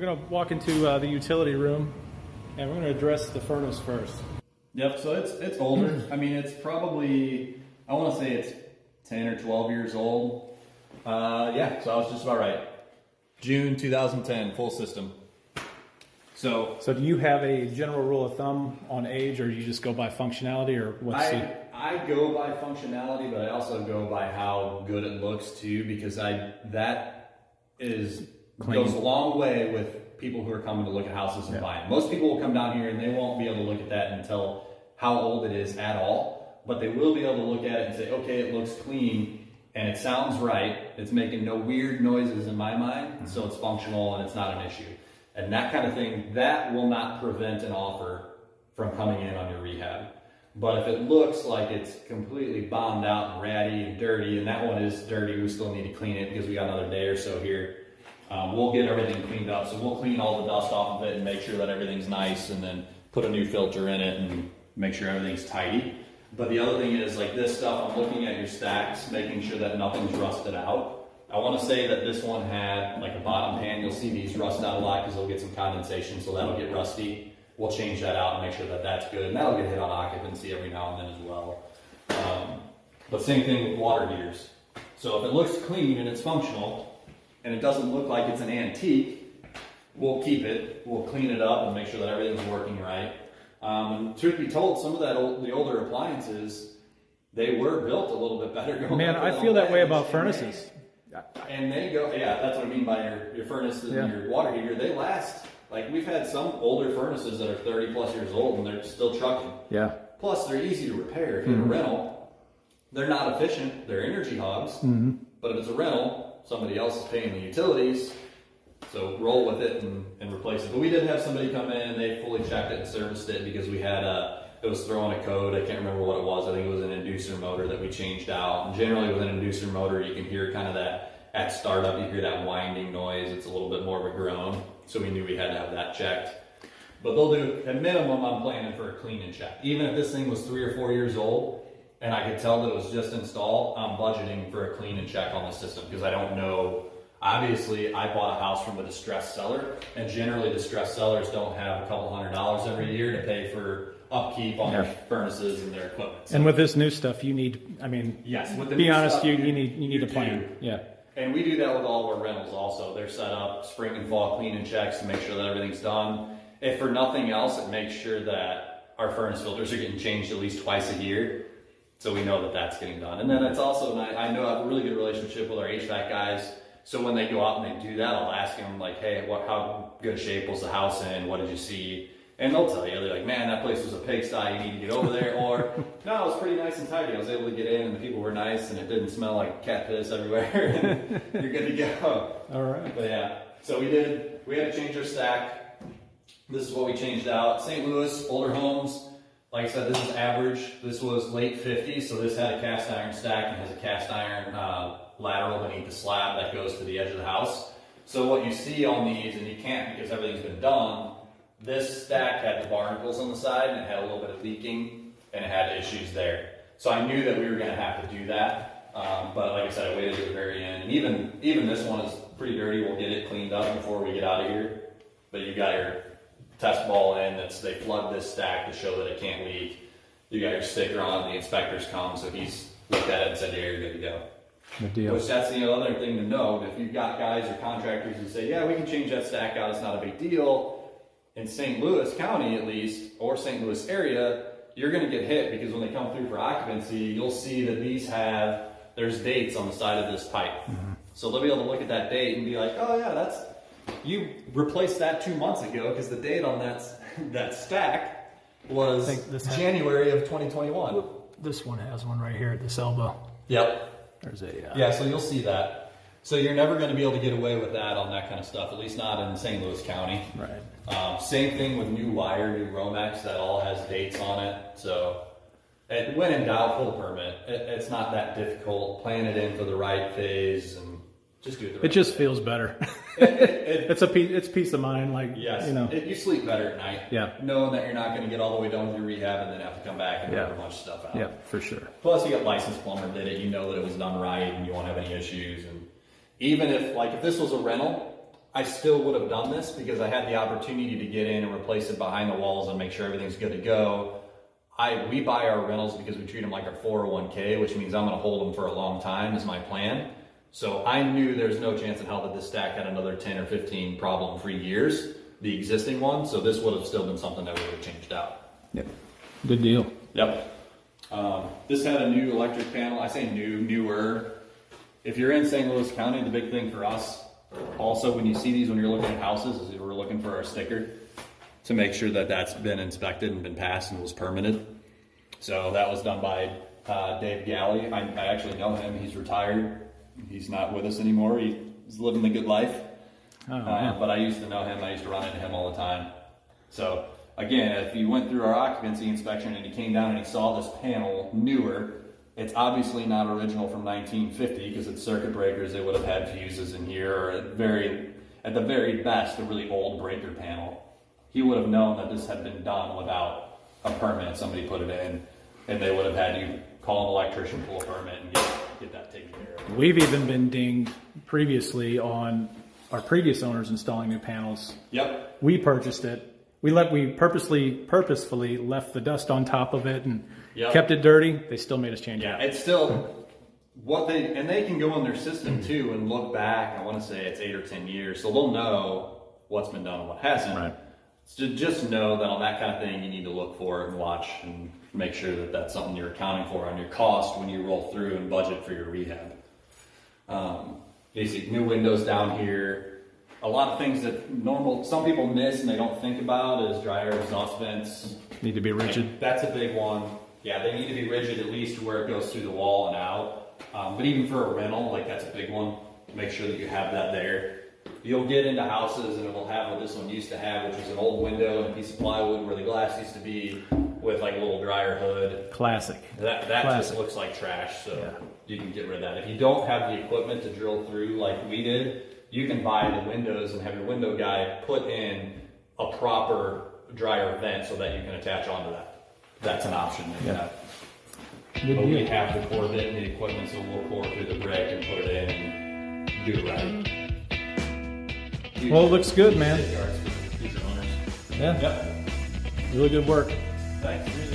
we're going to walk into uh, the utility room and we're going to address the furnace first. Yep, so it's it's older. I mean, it's probably I want to say it's ten or twelve years old. Uh, yeah, so I was just about right. June 2010, full system. So So, do you have a general rule of thumb on age, or do you just go by functionality, or what's I the? I go by functionality, but I also go by how good it looks too, because I that is Clean. goes a long way with people who are coming to look at houses and buying. Most people will come down here and they won't be able to look at that and tell how old it is at all, but they will be able to look at it and say, okay, it looks clean and it sounds right. It's making no weird noises in my mind, mm-hmm. so it's functional and it's not an issue. And that kind of thing, that will not prevent an offer from coming in on your rehab. But if it looks like it's completely bombed out and ratty and dirty, and that one is dirty, we still need to clean it because we got another day or so here. Um, we'll get everything cleaned up. So we'll clean all the dust off of it and make sure that everything's nice and then put a new filter in it and make sure everything's tidy. But the other thing is like this stuff, I'm looking at your stacks, making sure that nothing's rusted out. I want to say that this one had like a bottom pan. You'll see these rust out a lot because they'll get some condensation, so that'll get rusty. We'll change that out and make sure that that's good. And that'll get hit on occupancy every now and then as well. Um, but same thing with water heaters. So if it looks clean and it's functional, and it doesn't look like it's an antique, we'll keep it. We'll clean it up and make sure that everything's working right. Um, truth be told, some of that old, the older appliances, they were built a little bit better. Going Man, I feel that way about furnaces. And they go, yeah, that's what I mean by your, your furnace and Yeah. your water heater. They last, like we've had some older furnaces that are 30 plus years old and they're still trucking. Yeah. Plus, they're easy to repair. If you're a rental, they're not efficient. They're energy hogs. But if it's a rental, somebody else is paying the utilities. So roll with it and, and replace it. But we did have somebody come in and they fully checked it and serviced it because we had a, it was throwing a code. I can't remember what it was. I think it was an inducer motor that we changed out. And generally with an inducer motor, you can hear kind of that, at startup, you hear that winding noise. It's a little bit more of a groan. So we knew we had to have that checked. But they'll do, at minimum, I'm planning for a clean and check. Even if this thing was three or four years old and I could tell that it was just installed, I'm budgeting for a clean and check on the system because I don't know. Obviously, I bought a house from a distressed seller, and generally, distressed sellers don't have a couple hundred dollars every year to pay for upkeep on their furnaces and their equipment. So, And with this new stuff, you need. I mean, yes, with the be honest, stuff, you, you need you need you a plan. do. Yeah. And we do that with all of our rentals also. They're set up spring and fall clean and checks to make sure that everything's done. If for nothing else, it makes sure that our furnace filters are getting changed at least twice a year. So we know that that's getting done. And then it's also, I, I know I have a really good relationship with our HVAC guys. So when they go out and they do that, I'll ask them like, hey, what, how good shape was the house in? What did you see? And they'll tell you, they're like, man, that place was a pigsty. You need to get over there. Or, no, it was pretty nice and tidy. I was able to get in and the people were nice and it didn't smell like cat piss everywhere. and you're good to go. All right. But yeah, so we did, we had to change our stack. This is what we changed out. St. Louis, older homes. Like I said, this is average. This was late 50s, so this had a cast iron stack and has a cast iron uh, lateral beneath the slab that goes to the edge of the house. So what you see on these, and you can't because everything's been done, this stack had the barnacles on the side and it had a little bit of leaking and it had issues there. So I knew that we were going to have to do that. Um, but like I said, I waited to the very end. And even even this one is pretty dirty. We'll get it cleaned up before we get out of here. But you got your test ball in. That's they flood this stack to show that it can't leak. You got your sticker on. The inspectors come, so he's looked at it and said, "Yeah, you're good to go." Good deal. Which that's the other thing to note. If you've got guys or contractors who say, "Yeah, we can change that stack out. It's not a big deal," in St. Louis County at least, or St. Louis area, you're going to get hit because when they come through for occupancy, you'll see that these have there's dates on the side of this pipe. Mm-hmm. So they'll be able to look at that date and be like, "Oh yeah, that's you replaced that two months ago because the date on that that stack was January of 2021." This one has one right here at this elbow. Yep. There's a. Uh, Yeah, so you'll see that. So you're never going to be able to get away with that on that kind of stuff, at least not in St. Louis County. Right. Um, same thing with new wire, new Romex, that all has dates on it. So it, when in doubt, pull the permit. It, it's not that difficult. Plan it in for the right phase and just do it It just feels better. It- it- it's a piece. It's peace of mind. Like yes, you know. it, you sleep better at night. Yeah. Knowing that you're not going to get all the way done with your rehab and then have to come back and Yeah. a bunch of stuff out. yeah, for sure. Plus, you got licensed plumber did it. You know that it was done right, and you won't have any issues. And even if, like, if this was a rental, I still would have done this because I had the opportunity to get in and replace it behind the walls and make sure everything's good to go. I we buy our rentals because we treat them like a 401k, which means I'm going to hold them for a long time is my plan. So I knew there's no chance in hell that this stack had another 10 or 15 problem-free years, the existing one. So this would have still been something that we would have changed out. Yep. Good deal. Yep. Um, this had a new electric panel. I say new, newer. If you're in St. Louis County, the big thing for us, also when you see these when you're looking at houses, is we're looking for our sticker to make sure that that's been inspected and been passed and was permitted. So that was done by uh, Dave Galley. I, I actually know him. He's retired. He's not with us anymore. He's living the good life. Oh, Uh, but I used to know him. I used to run into him all the time. So again, if you went through our occupancy inspection and he came down and he saw this panel newer, it's obviously not original from 1950 because it's circuit breakers. They would have had fuses in here, or at very, at the very best, a really old breaker panel. He would have known that this had been done without a permit. Somebody put it in, and they would have had you call an electrician, pull a permit, and get, get that taken care of. We've even been dinged previously on our previous owners installing new panels. Yep. We purchased it. We let we purposely purposefully left the dust on top of it and Yep. kept it dirty. They still made us change it. Yeah, it's still what they and they can go in their system too and look back. I want to say it's eight or ten years, so they'll know what's been done and what hasn't. Right. So just know that on that kind of thing, you need to look for and watch and make sure that that's something you're accounting for on your cost when you roll through and budget for your rehab. Um, see new windows down here. A lot of things that normal some people miss and they don't think about is dryer exhaust vents. Need to be rigid. That's a big one. Yeah, they need to be rigid at least where it goes through the wall and out. Um, but even for a rental, like that's a big one. Make sure that you have that there. You'll get into houses and it will have what this one used to have, which was an old window and a piece of plywood where the glass used to be with like a little dryer hood. Classic. That that Classic. just looks like trash, so Yeah. you can get rid of that. If you don't have the equipment to drill through like we did, you can buy the windows and have your window guy put in a proper dryer vent so that you can attach onto that. That's an option you Yeah. Good But we have the core bit and the equipment, so we'll pour through the brick and put it in and do it right. Well, it looks good, man. Safeguards for future owners. Yeah. Yep. Really good work. Thanks.